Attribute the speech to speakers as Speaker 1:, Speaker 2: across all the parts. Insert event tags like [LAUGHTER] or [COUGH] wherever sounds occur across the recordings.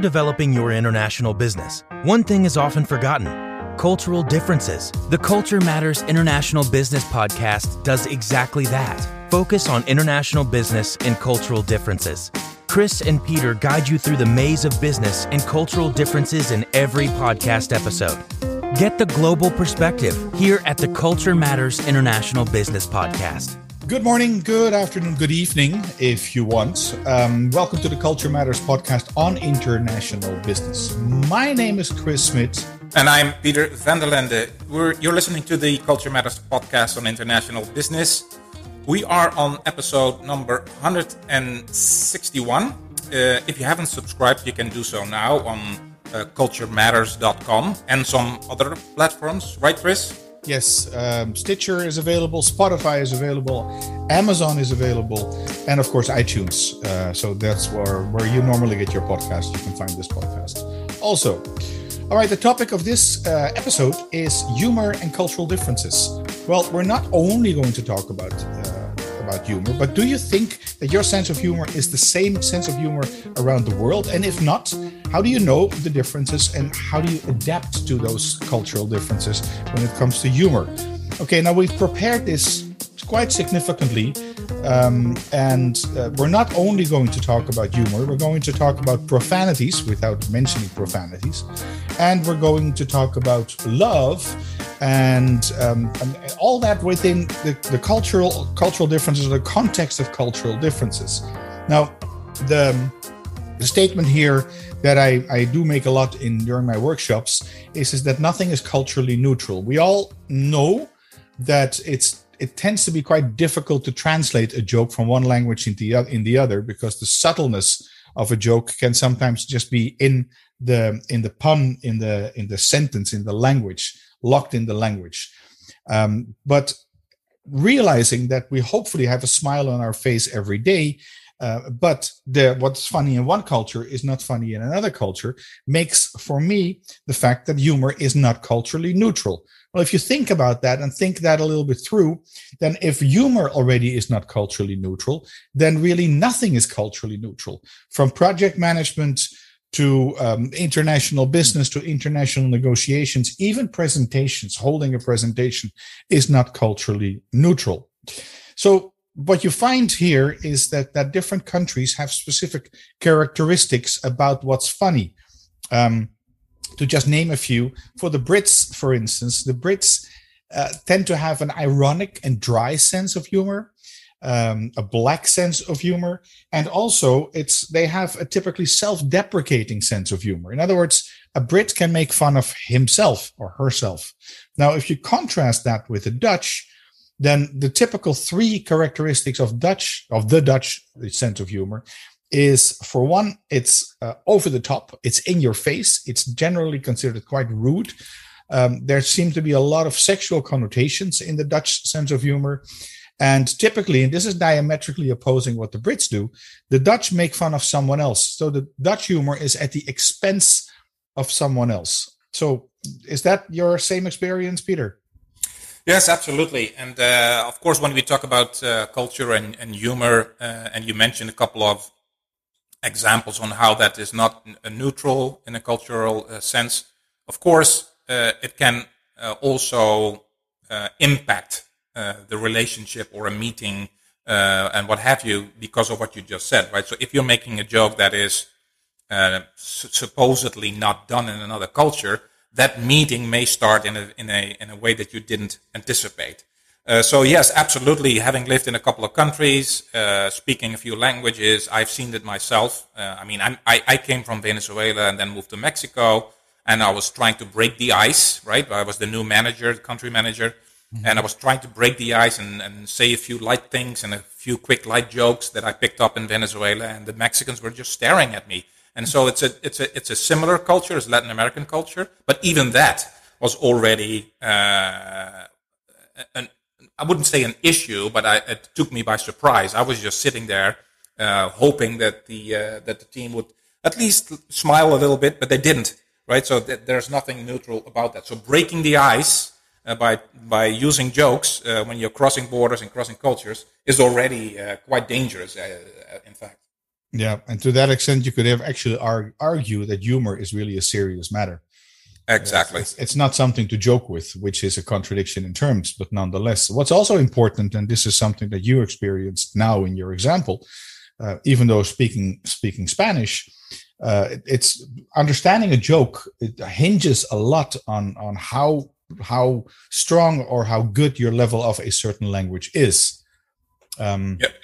Speaker 1: developing your international business, one thing is often forgotten cultural differences. The Culture Matters International Business Podcast does exactly that focus on international business and cultural differences. Chris and Peter guide you through the maze of business and cultural differences in every podcast episode. Get the global perspective here at the Culture Matters International Business Podcast.
Speaker 2: Good morning, good afternoon, good evening, if you want. Um, welcome to the Culture Matters podcast on international business. My name is Chris Smit.
Speaker 3: And I'm Peter van der Lende. We're, you're listening to the Culture Matters podcast on international business. We are on episode number 161. Uh, if you haven't subscribed, you can do so now on uh, culturematters.com and some other platforms, right, Chris?
Speaker 2: Yes, um, Stitcher is available, Spotify is available, Amazon is available, and of course iTunes. Uh, so that's where, where you normally get your podcast. You can find this podcast. Also, all right, the topic of this uh, episode is humor and cultural differences. Well, we're not only going to talk about uh, about humor, but do you think that your sense of humor is the same sense of humor around the world? And if not, how do you know the differences and how do you adapt to those cultural differences when it comes to humor? Okay, now we've prepared this quite significantly. Um, and uh, we're not only going to talk about humor, we're going to talk about profanities without mentioning profanities. And we're going to talk about love and, um, and all that within the, the cultural cultural differences, the context of cultural differences. Now, the, the statement here that I, I do make a lot in during my workshops is, is that nothing is culturally neutral. We all know that it's it tends to be quite difficult to translate a joke from one language into the, in the other because the subtleness of a joke can sometimes just be in the in the pun in the in the sentence in the language locked in the language. Um, but realizing that we hopefully have a smile on our face every day, uh, but the, what's funny in one culture is not funny in another culture makes for me the fact that humor is not culturally neutral. Well, if you think about that and think that a little bit through, then if humor already is not culturally neutral, then really nothing is culturally neutral. From project management to um, international business to international negotiations, even presentations, holding a presentation is not culturally neutral. So what you find here is that that different countries have specific characteristics about what's funny. Um, to just name a few, for the Brits, for instance, the Brits uh, tend to have an ironic and dry sense of humor um, a black sense of humor, and also it's they have a typically self-deprecating sense of humor. In other words, a Brit can make fun of himself or herself. Now, if you contrast that with the Dutch, then the typical three characteristics of Dutch of the Dutch sense of humor is for one, it's uh, over the top, it's in your face, it's generally considered quite rude. Um, there seem to be a lot of sexual connotations in the Dutch sense of humor. And typically, and this is diametrically opposing what the Brits do, the Dutch make fun of someone else. So the Dutch humor is at the expense of someone else. So is that your same experience, Peter?
Speaker 3: Yes, absolutely. And uh, of course, when we talk about uh, culture and, and humor, uh, and you mentioned a couple of examples on how that is not neutral in a cultural uh, sense, of course, uh, it can uh, also impact uh, the relationship or a meeting uh, and what have you because of what you just said, right? So if you're making a joke that is uh, supposedly not done in another culture, that meeting may start in a in a in a way that you didn't anticipate. Uh, so yes, absolutely. Having lived in a couple of countries, uh, speaking a few languages, I've seen it myself. Uh, I mean, I'm, I, I came from Venezuela and then moved to Mexico, and I was trying to break the ice. Right, I was the new manager, country manager, Mm-hmm. And I was trying to break the ice and, and say a few light things and a few quick light jokes that I picked up in Venezuela, and the Mexicans were just staring at me. And so it's a it's a it's a similar culture as Latin American culture, but even that was already uh, an I wouldn't say an issue, but I, it took me by surprise. I was just sitting there, uh, hoping that the uh, that the team would at least smile a little bit, but they didn't. Right, so th- there's nothing neutral about that. So breaking the ice uh, by by using jokes uh, when you're crossing borders and crossing cultures is already uh, quite dangerous. Uh, in fact.
Speaker 2: Yeah, and to that extent, you could have actually argue that humor is really a serious matter.
Speaker 3: Exactly.
Speaker 2: It's, it's, not something to joke with, which is a contradiction in terms, but nonetheless, what's also important, and this is something that you experienced now in your example, uh, even though speaking speaking Spanish, uh, it's understanding a joke. It hinges a lot on on how how strong or how good your level of a certain language is. Um,
Speaker 3: yep.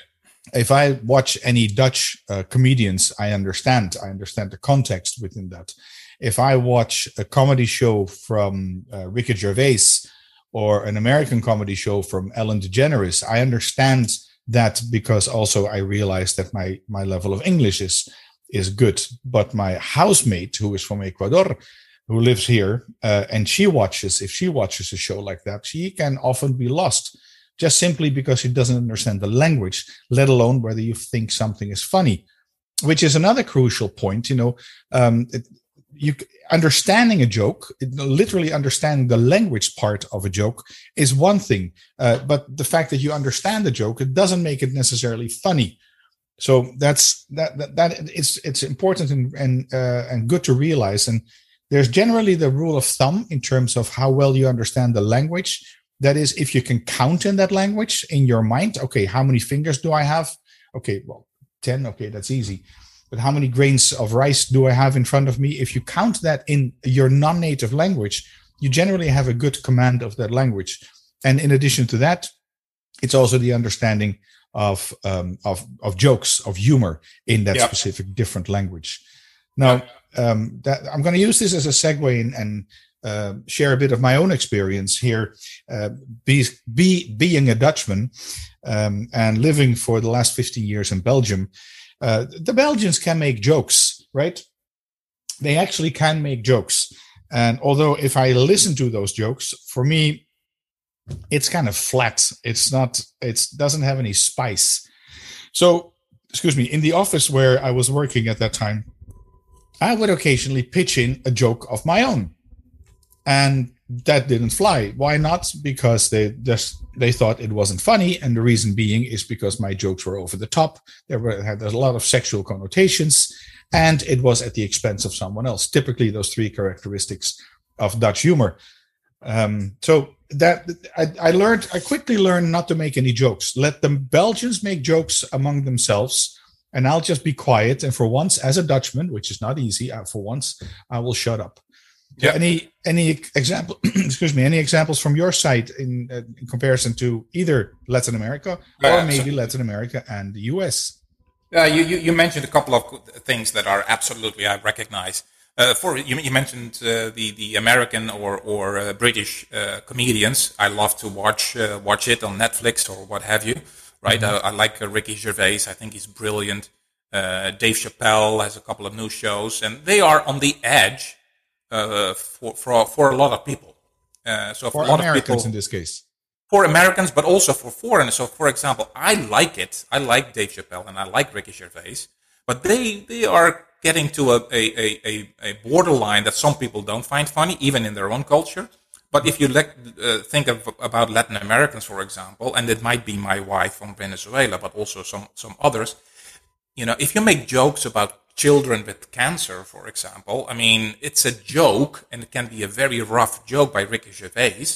Speaker 2: If I watch any Dutch uh, comedians, I understand. I understand the context within that. If I watch a comedy show from uh, Ricky Gervais or an American comedy show from Ellen DeGeneres, I understand that because also I realize that my my level of English is is good. But my housemate, who is from Ecuador, who lives here, uh, and she watches, if she watches a show like that, she can often be lost just simply because she doesn't understand the language, let alone whether you think something is funny, which is another crucial point. You know, um, it, you understanding a joke, literally understanding the language part of a joke is one thing, uh, but the fact that you understand the joke, it doesn't make it necessarily funny. So that's that that, that it's it's important and and uh, and good to realize. And there's generally the rule of thumb in terms of how well you understand the language. That is, if you can count in that language in your mind, okay, how many fingers do I have? Okay, well, 10, okay, that's easy but how many grains of rice do I have in front of me? If you count that in your non native language, you generally have a good command of that language. And in addition to that, it's also the understanding of um, of, of jokes, of humor in that yep. specific different language. Now, um, that, I'm going to use this as a segue and, and uh, share a bit of my own experience here. Uh, be, be, being a Dutchman um, and living for the last 15 years in Belgium, uh, the Belgians can make jokes, right? They actually can make jokes. And although if I listen to those jokes, for me, it's kind of flat. It's not, it doesn't have any spice. So, excuse me, in the office where I was working at that time, I would occasionally pitch in a joke of my own. And that didn't fly. Why not? Because they just they thought it wasn't funny, and the reason being is because my jokes were over the top. There were had a lot of sexual connotations, and it was at the expense of someone else. Typically, those three characteristics of Dutch humor. Um, so that I, I learned, I quickly learned not to make any jokes. Let the Belgians make jokes among themselves, and I'll just be quiet. And for once, as a Dutchman, which is not easy, uh, for once, I will shut up. Yeah. Any any example? [CLEARS THROAT] excuse me. Any examples from your side in, uh, in comparison to either Latin America or uh, maybe so, Latin America and the U.S.
Speaker 3: Yeah, you, you, you mentioned a couple of things that are absolutely I recognize. Uh, for you, you mentioned uh, the the American or or uh, British uh, comedians. I love to watch uh, watch it on Netflix or what have you. Right, mm-hmm. I, I, like uh, Ricky Gervais. I think he's brilliant. Dave Chappelle has a couple of new shows, and they are on the edge uh, for, for for a lot of people.
Speaker 2: Uh, so for, for a lot Americans of people, in this case,
Speaker 3: for Americans, but also for foreigners. So, for example, I like it. I like Dave Chappelle and I like Ricky Gervais, but they they are getting to a a, a, a borderline that some people don't find funny, even in their own culture. But if you le- uh, think of, about Latin Americans, for example, and it might be my wife from Venezuela, but also some some others, you know, if you make jokes about children with cancer, for example, I mean, it's a joke and it can be a very rough joke by Ricky Gervais,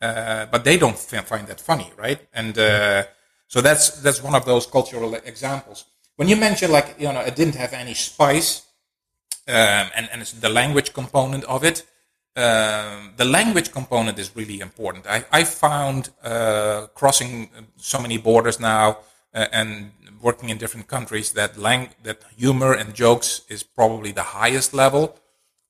Speaker 3: uh, but they don't find that funny, right? And uh, so that's that's one of those cultural examples. When you mention like you know it didn't have any spice, um, and and the language component of it, um, the language component is really important. I I found uh, crossing so many borders now uh, and working in different countries that lang- that humor and jokes is probably the highest level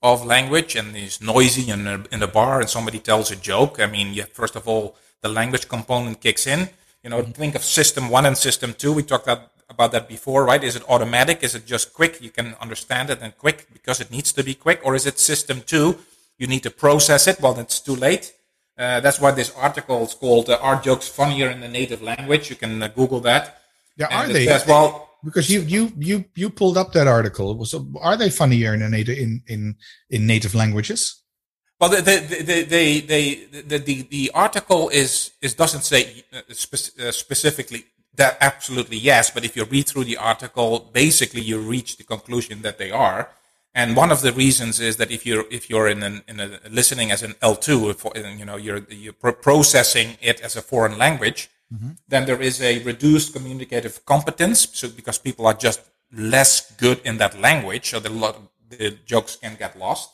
Speaker 3: of language and is noisy in a, in a bar and somebody tells a joke. I mean, yeah, first of all, the language component kicks in. You know, mm-hmm. think of system one and system two. We talked about, about that before, right? Is it automatic? Is it just quick? You can understand it and quick because it needs to be quick, or is it system two? You need to process it. Well, it's too late. Uh, that's why this article is called uh, "Are Jokes Funnier in the Native Language?" You can uh, Google that.
Speaker 2: Yeah, are they? Says, well, because you you you you pulled up that article. So are they funnier in native in in in native languages?
Speaker 3: Well, the the the the the, the, the, the article is is doesn't say uh, spe- uh, specifically that absolutely yes. But if you read through the article, basically you reach the conclusion that they are. And one of the reasons is that if you're if you're in an, in a listening as an L two, you know you're you're processing it as a foreign language, mm-hmm. then there is a reduced communicative competence. So because people are just less good in that language, so the lot the jokes can get lost.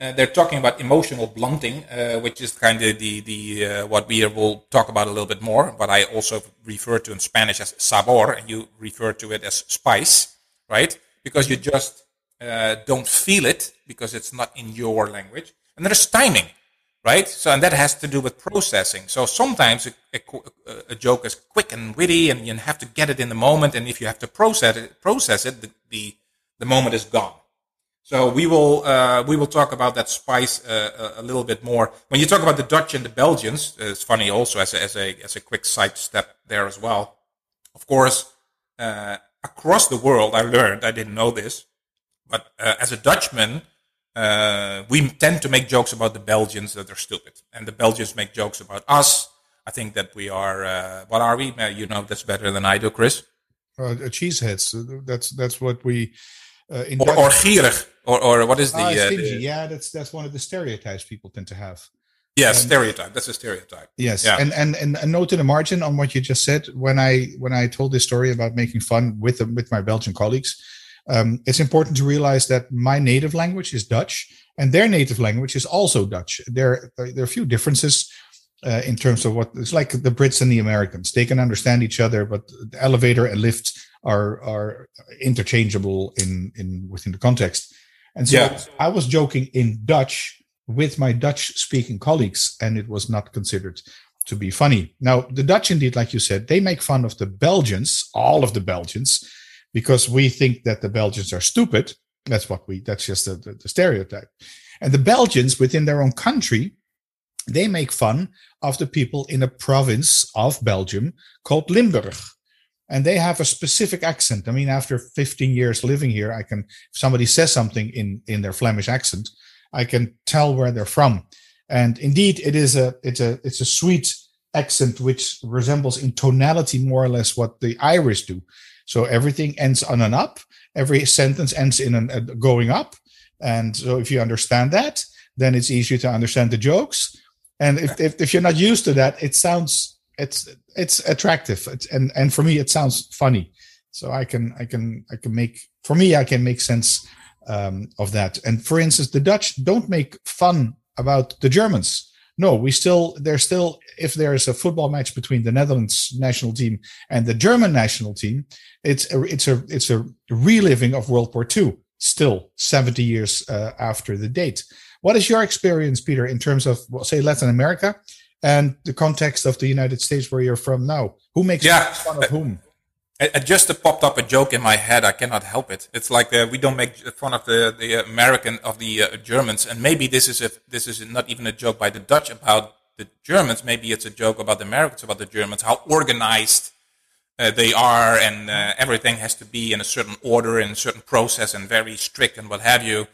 Speaker 3: Uh, they're talking about emotional blunting, uh, which is kind of the the uh, what we will talk about a little bit more. But I also refer to in Spanish as sabor, and you refer to it as spice, right? Because you just uh, don't feel it because it's not in your language. And there's timing, right? So and that has to do with processing. So sometimes a, a, a joke is quick and witty, and you have to get it in the moment. And if you have to process it, process it, the the, the moment is gone so we will uh, we will talk about that spice uh, a little bit more. When you talk about the Dutch and the Belgians, uh, it's funny also as a, as a as a quick side step there as well. Of course, uh, across the world, I learned I didn't know this, but uh, as a Dutchman, uh, we tend to make jokes about the Belgians that are stupid, and the Belgians make jokes about us. I think that we are what are we? you know that's better than I do, Chris.
Speaker 2: cheeseheads. That's that's what we.
Speaker 3: in or, or gierig or or what is the, uh,
Speaker 2: stingy?
Speaker 3: The,
Speaker 2: yeah, that's that's one of the stereotypes people tend to have.
Speaker 3: Yeah, stereotype. That's a stereotype.
Speaker 2: Yes,
Speaker 3: yeah.
Speaker 2: and, and and a note in the margin on what you just said. When I when I told this story about making fun with with my Belgian colleagues, um, it's important to realize that my native language is Dutch, and their native language is also Dutch. There there are a few differences. Uh, in terms of what it's like the Brits and the Americans. They can understand each other, but the elevator and lift are are interchangeable in in within the context. And so yeah. I was joking in Dutch with my Dutch speaking colleagues, and it was not considered to be funny. Now, the Dutch, indeed, like you said, they make fun of the Belgians, all of the Belgians, because we think that the Belgians are stupid. That's what we, that's just the, the, the stereotype. And the Belgians within their own country, they make fun of the people in a province of Belgium called Limburg and they have a specific accent. I mean, after 15 years living here, I can, if somebody says something in, in their Flemish accent, I can tell where they're from. And indeed, it is a, it's a, it's a sweet accent which resembles in tonality more or less what the Irish do. So everything ends on an up. Every sentence ends in an, a going up. And so if you understand that, then it's easier to understand the jokes. And if, if, if you're not used to that, it sounds it's it's attractive it's, and and for me it sounds funny so i can i can i can make for me i can make sense um, of that and for instance the dutch don't make fun about the germans no we still there's still if there is a football match between the netherlands national team and the german national team it's a it's a it's a reliving of world war ii still 70 years uh, after the date what is your experience peter in terms of say latin america and the context of the United States where you're from now. Who makes yeah. fun of whom?
Speaker 3: It just popped up a joke in my head. I cannot help it. It's like uh, we don't make fun of the, the American of the uh, Germans, and maybe this is a, this is not even a joke by the Dutch about the Germans. Maybe it's a joke about the Americans about the Germans. How organized uh, they are, and uh, everything has to be in a certain order, in a certain process, and very strict, and what have you.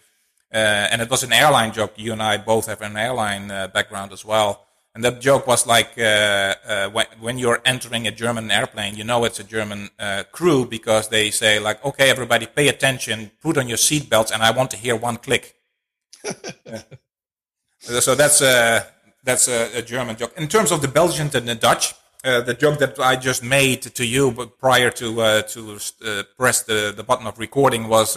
Speaker 3: Uh, and it was an airline joke. You and I both have an airline uh, background as well. And that joke was like, uh, uh, when, when, you're entering a German airplane, you know it's a German uh, crew because they say like, okay, everybody pay attention, put on your seatbelts, and I want to hear one click. [LAUGHS] so that's a, that's a, a, German joke. In terms of the Belgian and the Dutch, uh, the joke that I just made to you prior to uh, to uh, press the, the button of recording was,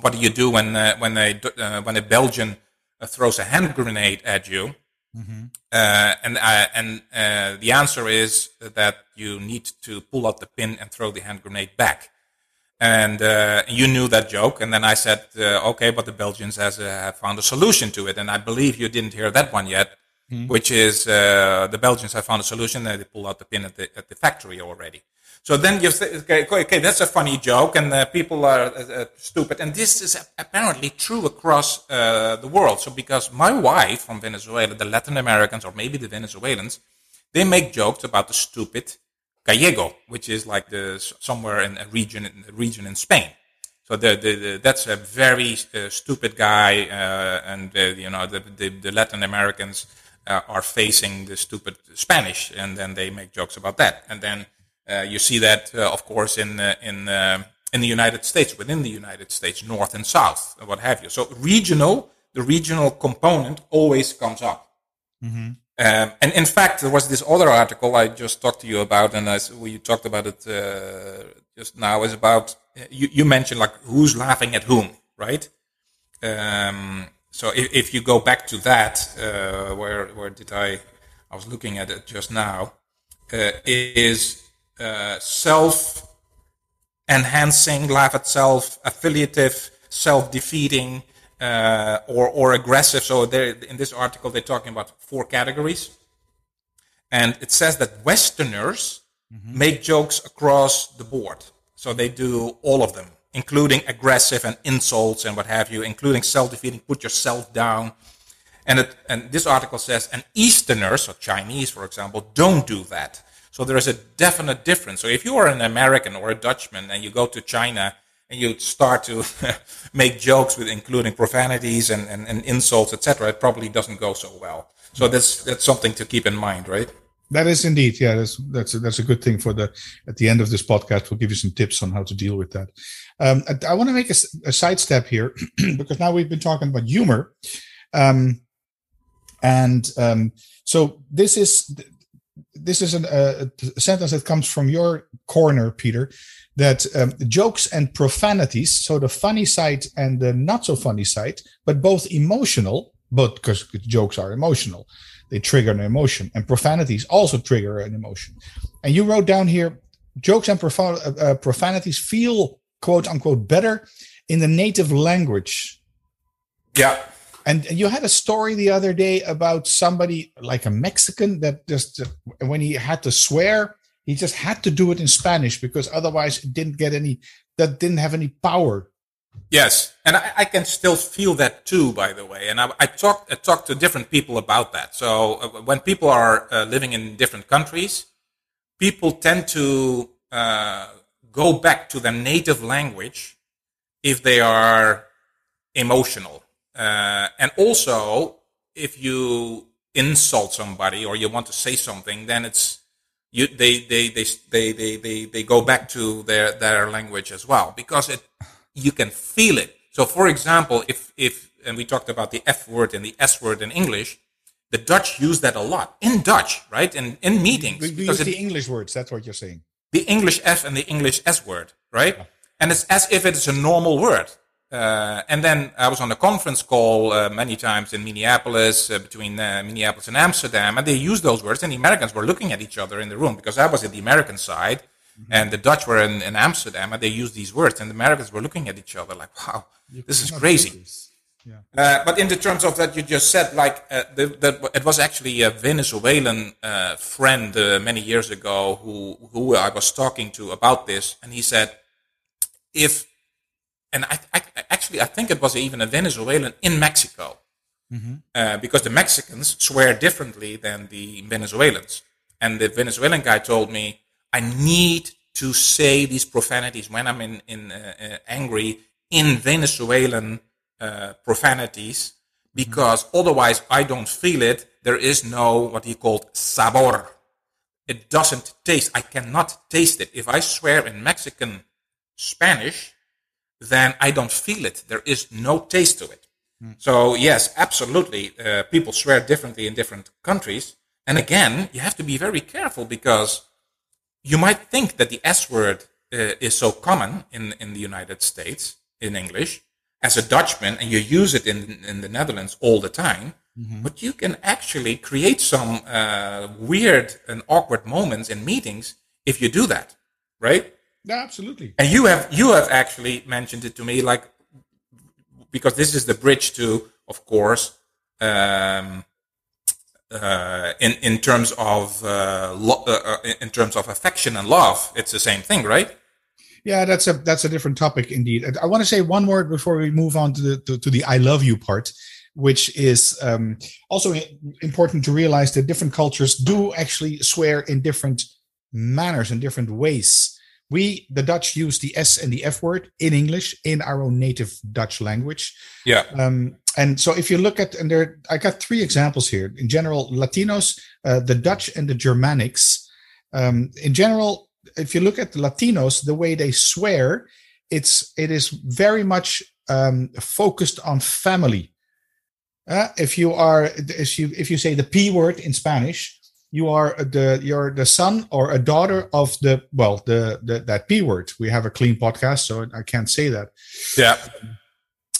Speaker 3: what do you do when when a when a Belgian throws a hand grenade at you? Mm-hmm. Uh, and uh, and uh, the answer is that you need to pull out the pin and throw the hand grenade back. And uh, you knew that joke, and then I said, uh, "Okay, but the Belgians has have found a solution to it." And I believe you didn't hear that one yet, mm-hmm. which is uh, the Belgians have found a solution. and They pull out the pin at the at the factory already. So then you say, okay, okay, that's a funny joke, and uh, people are uh, uh, stupid. And this is apparently true across uh, the world. So because my wife from Venezuela, the Latin Americans, or maybe the Venezuelans, they make jokes about the stupid gallego, which is like the somewhere in a region in a region in Spain. So the, the, the that's a very uh, stupid guy, uh, and you know the, the, Latin Americans are facing the stupid Spanish, and then they make jokes about that, and then you see that, uh, of course, in uh, in uh, in the United States, within the United States, North and South, and what have you. So regional, the regional component always comes up. Mm-hmm. Um, and in fact, there was this other article I just talked to you about, and I, we talked about it uh, just now. Is about you, you mentioned like who's laughing at whom, right? Um, so if, if, you go back to that, uh, where where did I? I was looking at it just now. Uh, is uh, self enhancing, laugh at self, affiliative, self defeating, uh, or, or aggressive. So in this article, they're talking about four categories. And it says that Westerners mm-hmm. make jokes across the board. So they do all of them, including aggressive and insults and what have you, including self defeating, put yourself down. And, it, and this article says, and Easterners, so Chinese, for example, don't do that. So there is a definite difference. So if you are an American or a Dutchman and you go to China and you start to [LAUGHS] make jokes with including profanities and, and, and insults, etc., it probably doesn't go so well. So that's that's something to keep in mind, right?
Speaker 2: That is indeed, yeah. That's that's a, that's a good thing for the at the end of this podcast. We'll give you some tips on how to deal with that. Um, I, I want to make a, a sidestep here [CLEARS THROAT] because now we've been talking about humor, um, and um, so this is this is an, uh, a sentence that comes from your corner, Peter, that um, jokes and profanities, so the funny side and the not so funny side, but both emotional, but because jokes are emotional, they trigger an emotion, and profanities also trigger an emotion. And you wrote down here, jokes and prof- uh, uh, profanities feel quote unquote better in the native language.
Speaker 3: Yeah.
Speaker 2: And you had a story the other day about somebody like a Mexican that just when he had to swear, he just had to do it in Spanish because otherwise it didn't get any that didn't have any power.
Speaker 3: Yes, and I, I can still feel that too. By the way, and I, I talked I talked to different people about that. So uh, when people are uh, living in different countries, people tend to uh, go back to their native language if they are emotional uh, and also, if you insult somebody or you want to say something, then it's you they they they they they they, they go back to their their language as well because it you can feel it. So, for example, if if and we talked about the F word and the S word in English, the Dutch use that a lot in Dutch, right? In in meetings.
Speaker 2: We, we use it, the English words. That's what you're saying.
Speaker 3: The English F and the English S word, right? Yeah. And it's as if it is a normal word. Uh, and then I was on a conference call uh, many times in Minneapolis, uh, between uh, Minneapolis and Amsterdam, and they used those words, and the Americans were looking at each other in the room because I was at the American side, mm-hmm. and the Dutch were in, in, Amsterdam, and they used these words, and the Americans were looking at each other like, "Wow, you this is crazy." This. Yeah. Uh, but in the terms of that you just said, like uh, the, the, it was actually a Venezuelan friend many years ago who who I was talking to about this, and he said, if and I, I, actually I think it was even a Venezuelan in Mexico, mm-hmm. uh, because the Mexicans swear differently than the Venezuelans. And the Venezuelan guy told me, I need to say these profanities when I'm in, in uh, uh, angry in Venezuelan uh, profanities, because mm-hmm. otherwise I don't feel it. There is no what he called sabor. It doesn't taste. I cannot taste it. If I swear in Mexican Spanish, then I don't feel it. There is no taste to it. Mm. So yes, absolutely, uh, people swear differently in different countries. And again, you have to be very careful because you might think that the S word uh, is so common in, in the United States in English as a Dutchman, and you use it in, in the Netherlands all the time. Mm-hmm. But you can actually create some uh, weird and awkward moments in meetings if you do that, right?
Speaker 2: Yeah, absolutely.
Speaker 3: And you have you have actually mentioned it to me, like because this is the bridge to, of course, um, uh, in in terms of uh, lo- uh, uh in terms of affection and love, it's the same thing, right?
Speaker 2: Yeah, that's a that's a different topic indeed. I want to say one word before we move on to the to, to the I love you part, which is um, also important to realize that different cultures do actually swear in different manners and different ways we the dutch use the s and the f word in english in our own native dutch language.
Speaker 3: Yeah.
Speaker 2: Um, and so if you look at and there i got three examples here. In general latinos uh, the dutch and the germanics. Um, in general if you look at the Latinos, the way they swear, it's it is very much um, focused on family. Uh, if you are if you if you say the p word in Spanish, you are the you're the son or a daughter of the well the, the that p word. We have a clean podcast, so I can't say that.
Speaker 3: Yeah.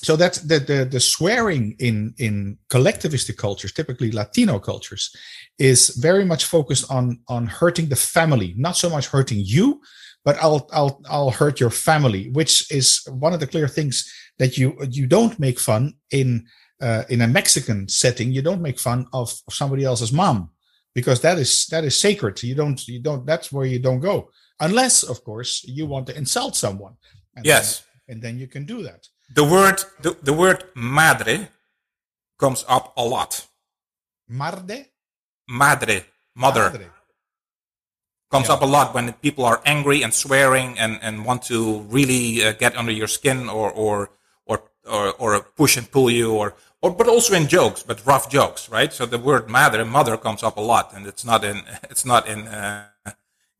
Speaker 2: So that's the, the the swearing in in collectivistic cultures, typically Latino cultures, is very much focused on on hurting the family, not so much hurting you, but I'll I'll I'll hurt your family, which is one of the clear things that you you don't make fun in uh, in a Mexican setting. You don't make fun of somebody else's mom because that is that is sacred. You don't you don't that's where you don't go unless of course you want to insult someone.
Speaker 3: And yes,
Speaker 2: then, and then you can do that.
Speaker 3: The word the, the word madre comes up a lot.
Speaker 2: Marde.
Speaker 3: Madre, mother. Madre. Comes yeah. up a lot when people are angry and swearing and, and want to really uh, get under your skin or, or or or or push and pull you or or but also in jokes, but rough jokes, right? So the word mother, mother comes up a lot, and it's not in it's not in uh,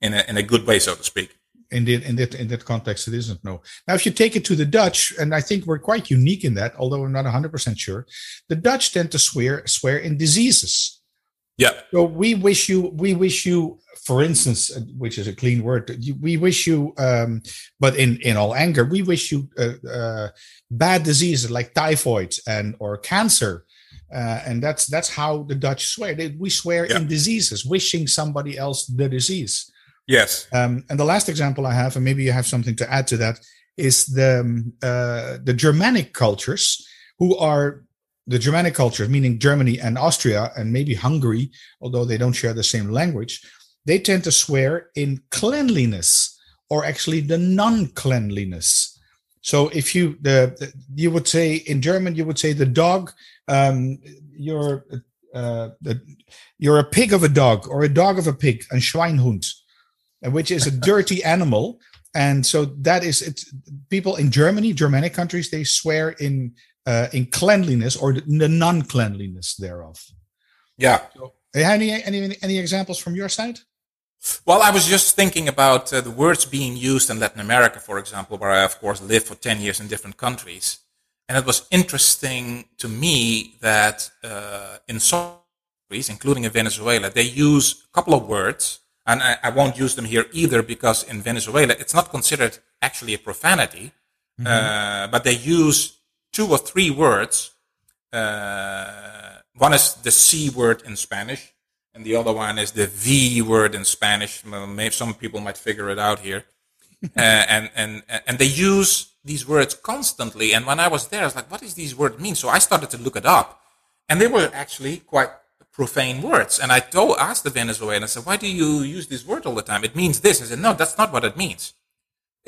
Speaker 3: in a, in a good way, so to speak.
Speaker 2: In the, in that in that context, it isn't no. Now, if you take it to the Dutch, and I think we're quite unique in that, although I'm not 100 percent sure, the Dutch tend to swear swear in diseases.
Speaker 3: Yeah.
Speaker 2: So we wish you we wish you for instance, uh, which is a clean word, we wish you, um, but in in all anger, we wish you uh, uh, bad diseases like typhoid and or cancer, uh, and that's that's how the Dutch swear. They, we swear yeah. in diseases, wishing somebody else the disease.
Speaker 3: Yes.
Speaker 2: Um, and the last example I have, and maybe you have something to add to that, is the um, uh, the Germanic cultures who are the Germanic cultures, meaning Germany and Austria and maybe Hungary, although they don't share the same language they tend to swear in cleanliness or actually the non-cleanliness. So if you the, the you would say in German you would say the dog um, you're uh, the, you're a pig of a dog or a dog of a pig, and Schweinhund, which is a [LAUGHS] dirty animal. And so that is it. People in Germany, Germanic countries, they swear in uh, in cleanliness or the non-cleanliness thereof.
Speaker 3: Yeah.
Speaker 2: So, any any any examples from your side?
Speaker 3: Well, I was just thinking about uh, the words being used in Latin America, for example, where I, of course, lived for 10 years in different countries. And it was interesting to me that uh, in some countries, including in Venezuela, they use a couple of words. And I, I, won't use them here either because in Venezuela, it's not considered actually a profanity. Mm-hmm. Uh, but they use two or three words. Uh, one is the C word in Spanish and the other one is the V word in Spanish. Maybe some people might figure it out here. [LAUGHS] uh, and and and they use these words constantly. And when I was there, I was like, "What does these words mean?" So I started to look it up, and they were actually quite profane words. And I told, asked the Venezuelan, I said, "Why do you use this word all the time? It means this." I said, "No, that's not what it means.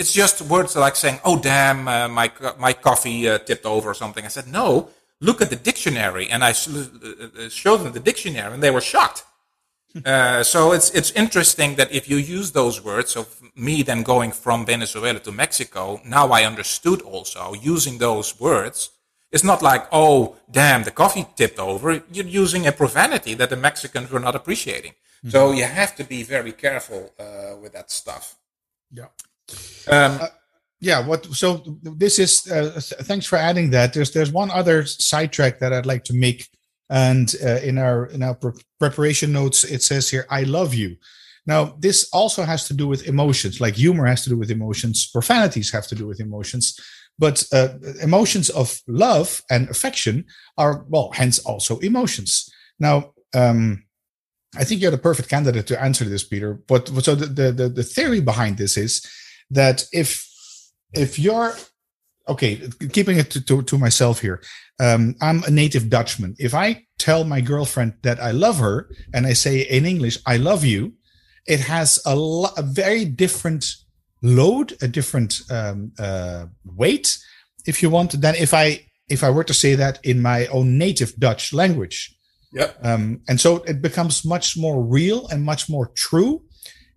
Speaker 3: It's just words like saying, "Oh, damn, uh, my my coffee uh, tipped over" or something." I said, "No." Look at the dictionary, and I uh, uh, showed them the dictionary, and they were shocked [LAUGHS] uh, so it's it's interesting that if you use those words of me then going from Venezuela to Mexico, now I understood also using those words. It's not like oh damn the coffee tipped over. You're using a profanity that the Mexicans were not appreciating. Mm-hmm. So you have to be very careful uh, with that stuff.
Speaker 2: Yeah. Um, uh, yeah. What? So this is. Uh, thanks for adding that. There's there's one other sidetrack that I'd like to make and uh, in our in our pre- preparation notes, it says here, "I love you." Now, this also has to do with emotions. Like humor has to do with emotions. Profanities have to do with emotions. But uh, emotions of love and affection are well, hence also emotions. Now, um, I think you're the perfect candidate to answer this, Peter. But so the, the the theory behind this is that if if you're okay, keeping it to, to, to myself here, um, I'm a native Dutchman. If I tell my girlfriend that I love her and I say in English, I love you, it has a, lo- a very different load, a different um, uh, weight, if you want, than if I if I were to say that in my own native Dutch language.
Speaker 3: Yeah.
Speaker 2: Um, and so it becomes much more real and much more true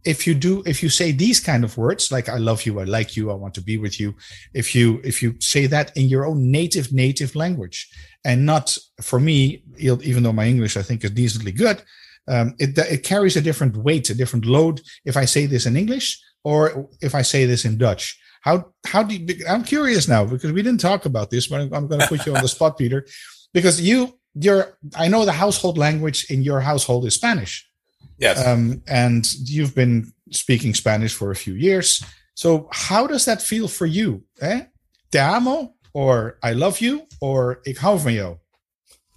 Speaker 2: if you do if you say these kind of words like i love you i like you i want to be with you if you if you say that in your own native native language and not for me even though my english i think is decently good um, it it carries a different weight, a different load. If I say this in English or if I say this in Dutch, how how do you, I'm curious now because we didn't talk about this, but I'm, I'm going to put you on the spot, Peter, because you your I know the household language in your household is Spanish.
Speaker 3: Yes.
Speaker 2: Um, and you've been speaking Spanish for a few years. So how does that feel for you? Eh? Te amo or I love you or ik hou van jou?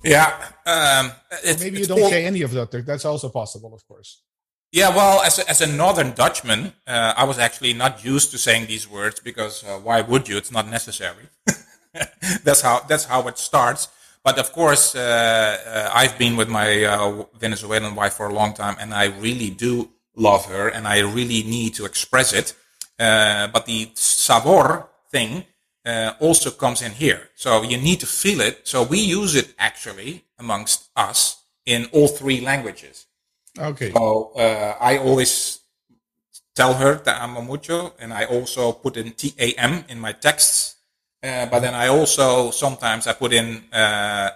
Speaker 3: Yeah. Um,
Speaker 2: maybe you don't all, say any of that. That's also possible, of course.
Speaker 3: Yeah, well, as a, as a Northern Dutchman, uh, I was actually not used to saying these words because uh, why would you? It's not necessary. [LAUGHS] that's how that's how it starts. But of course, uh, uh I've been with my uh, Venezuelan wife for a long time, and I really do love her, and I really need to express it. Uh, but the sabor thing also comes in here, so you need to feel it. So we use it actually amongst us in all three languages.
Speaker 2: Okay.
Speaker 3: So uh, I always tell her that I'm a mucho, and I also put in T A M in my texts. Uh, but then I also sometimes I put in uh,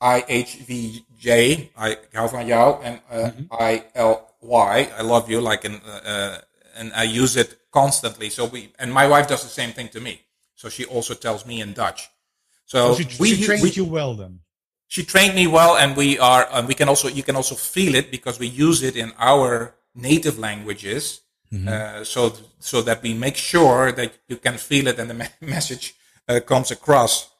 Speaker 3: I H V J, I hou van jou, and uh. I L Y, I love you, like in, uh, uh, and I use it constantly. So we, and my wife does the same thing to me. So she also tells me in Dutch. So,
Speaker 2: so she, we, she trained we, you well then
Speaker 3: she trained me well and we are and we can also you can also feel it because we use it in our native languages mm-hmm. uh, so so that we make sure that you can feel it and the me- [LAUGHS] message comes across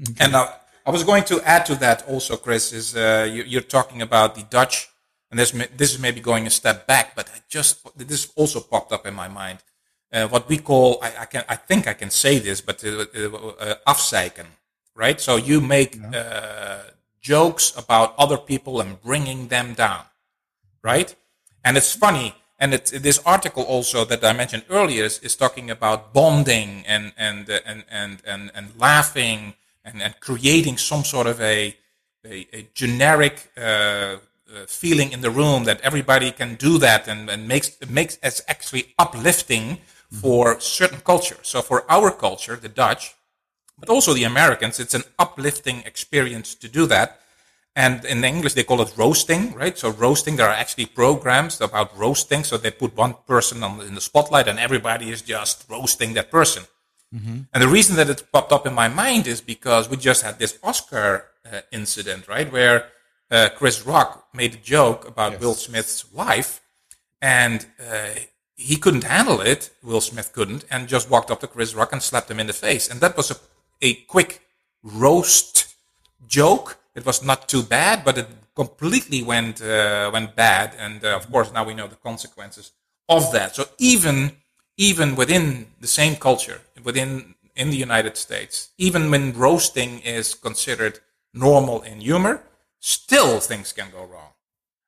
Speaker 3: okay. and uh, i was going to add to that also chris is uh, you, are talking about the dutch and this this is maybe going a step back but I just this also popped up in my mind uh, what we call I, I, can i think i can say this but uh, afzeiken right so you make yeah jokes about other people and bringing them down, right? And it's funny. And it, this article also that I mentioned earlier is, is talking about bonding and, and, uh, and, and, and, and laughing and, and creating some sort of a, a, a generic uh, uh, feeling in the room that everybody can do that and, and makes, it makes it's actually uplifting mm-hmm. for certain cultures. So for our culture, the Dutch, but also the Americans, it's an uplifting experience to do that. And in English, they call it roasting, right? So roasting, there are actually programs about roasting. So they put one person on, in the spotlight and everybody is just roasting that person. Mm-hmm. And the reason that it popped up in my mind is because we just had this Oscar uh, incident, right? Where uh, Chris Rock made a joke about yes. Will Smith's wife and uh, he couldn't handle it. Will Smith couldn't and just walked up to Chris Rock and slapped him in the face. And that was a a quick roast joke. It was not too bad, but it completely went uh, went bad, and uh, of course now we know the consequences of that. So even even within the same culture, within in the United States, even when roasting is considered normal in humor, still things can go wrong.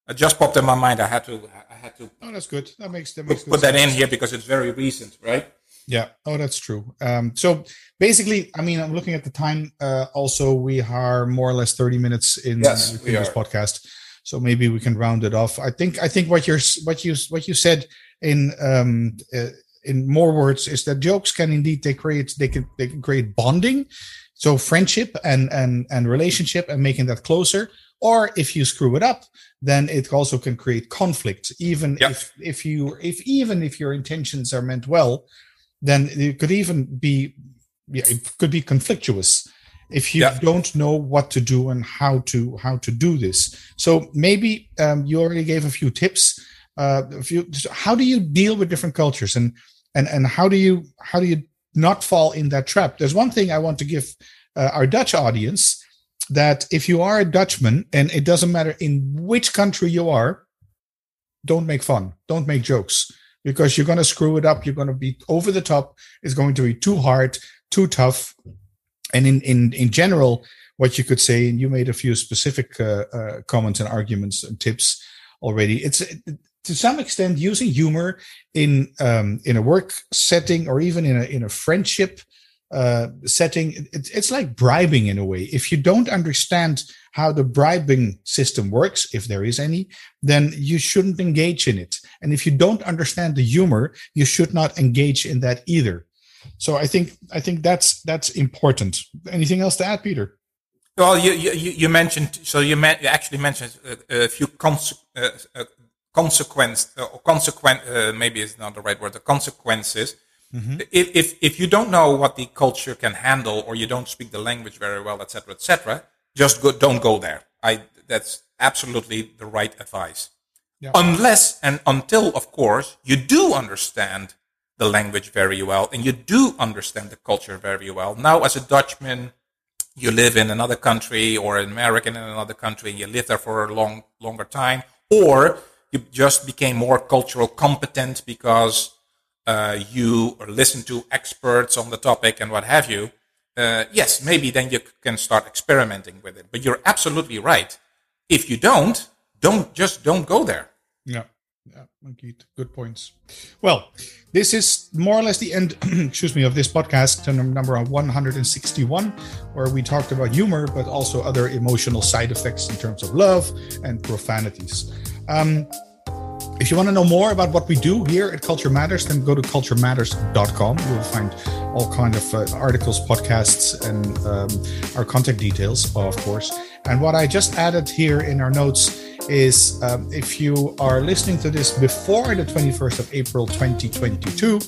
Speaker 3: It just popped in my mind. I had to. I had to.
Speaker 2: Oh, that's good. That makes that makes
Speaker 3: put, put that in here because it's very recent, right?
Speaker 2: Yeah. Oh, that's true. Um, so basically, I mean, I'm looking at the time. Uh, also, we are more or less 30 minutes in,
Speaker 3: yes,
Speaker 2: in this podcast, so maybe we can round it off. I think. I think what you're what you what you said in um, uh, in more words is that jokes can indeed they create they can they can create bonding, so friendship and and and relationship and making that closer. Or if you screw it up, then it also can create conflict. Even yep. if if you if even if your intentions are meant well then it could even be yeah, it could be conflictuous if you yeah. don't know what to do and how to how to do this. So maybe um, you already gave a few tips uh, a few how do you deal with different cultures and and and how do you how do you not fall in that trap? There's one thing i want to give uh, our dutch audience that if you are a dutchman and it doesn't matter in which country you are don't make fun don't make jokes because you're going to screw it up. You're going to be over the top. It's going to be too hard, too tough. And in, in, in general, what you could say, and you made a few specific uh, uh, comments and arguments and tips already. It's to some extent using humor in um, in a work setting or even in a in a friendship uh, setting. It, it's like bribing in a way. If you don't understand how the bribing system works, if there is any, then you shouldn't engage in it. And if you don't understand the humor, you should not engage in that either. So I think I think that's that's important. Anything else to add, Peter?
Speaker 3: Well, you you, you mentioned so you, you actually mentioned a, a few cons- uh, uh, consequence or consequent uh, maybe it's not the right word the consequences. Mm-hmm. If, if if you don't know what the culture can handle or you don't speak the language very well, etc., etc., just go, don't go there. I that's absolutely the right advice. Yeah. Unless and until, of course, you do understand the language very well and you do understand the culture very well. Now, as a Dutchman, you live in another country or an American in another country and you live there for a long, longer time, or you just became more cultural competent because uh, you or listen to experts on the topic and what have you. Uh, yes, maybe then you can start experimenting with it. But you're absolutely right. If you don't, don't just don't go there.
Speaker 2: Yeah. Yeah. Good points. Well, this is more or less the end, [CLEARS THROAT] excuse me, of this podcast, number 161, where we talked about humor, but also other emotional side effects in terms of love and profanities. Um, if you want to know more about what we do here at Culture Matters, then go to culturematters.com. You will find all kind of uh, articles, podcasts, and um, our contact details, of course. And what I just added here in our notes is um, if you are listening to this before the 21st of April 2022,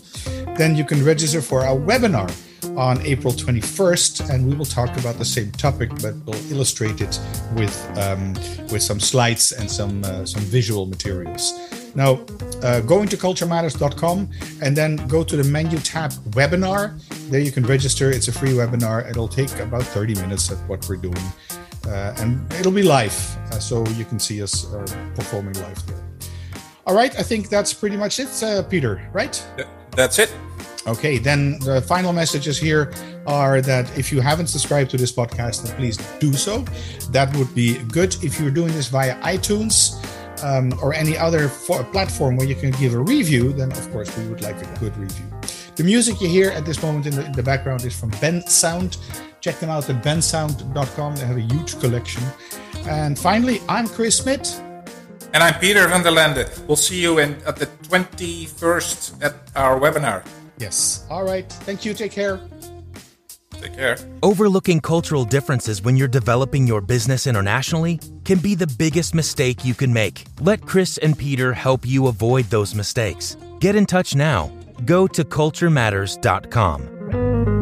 Speaker 2: then you can register for our webinar on April 21st, and we will talk about the same topic, but we'll illustrate it with um, with some slides and some uh, some visual materials. Now, uh, go into culturematters.com and then go to the menu tab webinar. There you can register. It's a free webinar. It'll take about 30 minutes at what we're doing. Uh, and it'll be live, uh, so you can see us uh, performing live there. All right, I think that's pretty much it, uh, Peter, right?
Speaker 3: That's it.
Speaker 2: Okay, then the final messages here are that if you haven't subscribed to this podcast, then please do so. That would be good. If you're doing this via iTunes, um, or any other platform where you can give a review, then of course we would like a good review. The music you hear at this moment in the, in the background is from Bensound. Check them out at bensound.com. They have a huge collection. And finally, I'm Chris Smit.
Speaker 3: And I'm Peter van der Lende. We'll see you in, at the 21st at our webinar.
Speaker 2: Yes. All right. Thank you. Take care.
Speaker 3: Take care.
Speaker 1: Overlooking cultural differences when you're developing your business internationally can be the biggest mistake you can make. Let Chris and Peter help you avoid those mistakes. Get in touch now. Go to culturematters.com.